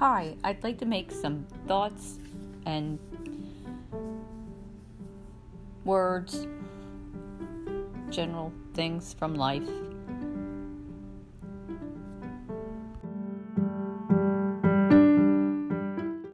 Hi, I'd like to make some thoughts and words, general things from life.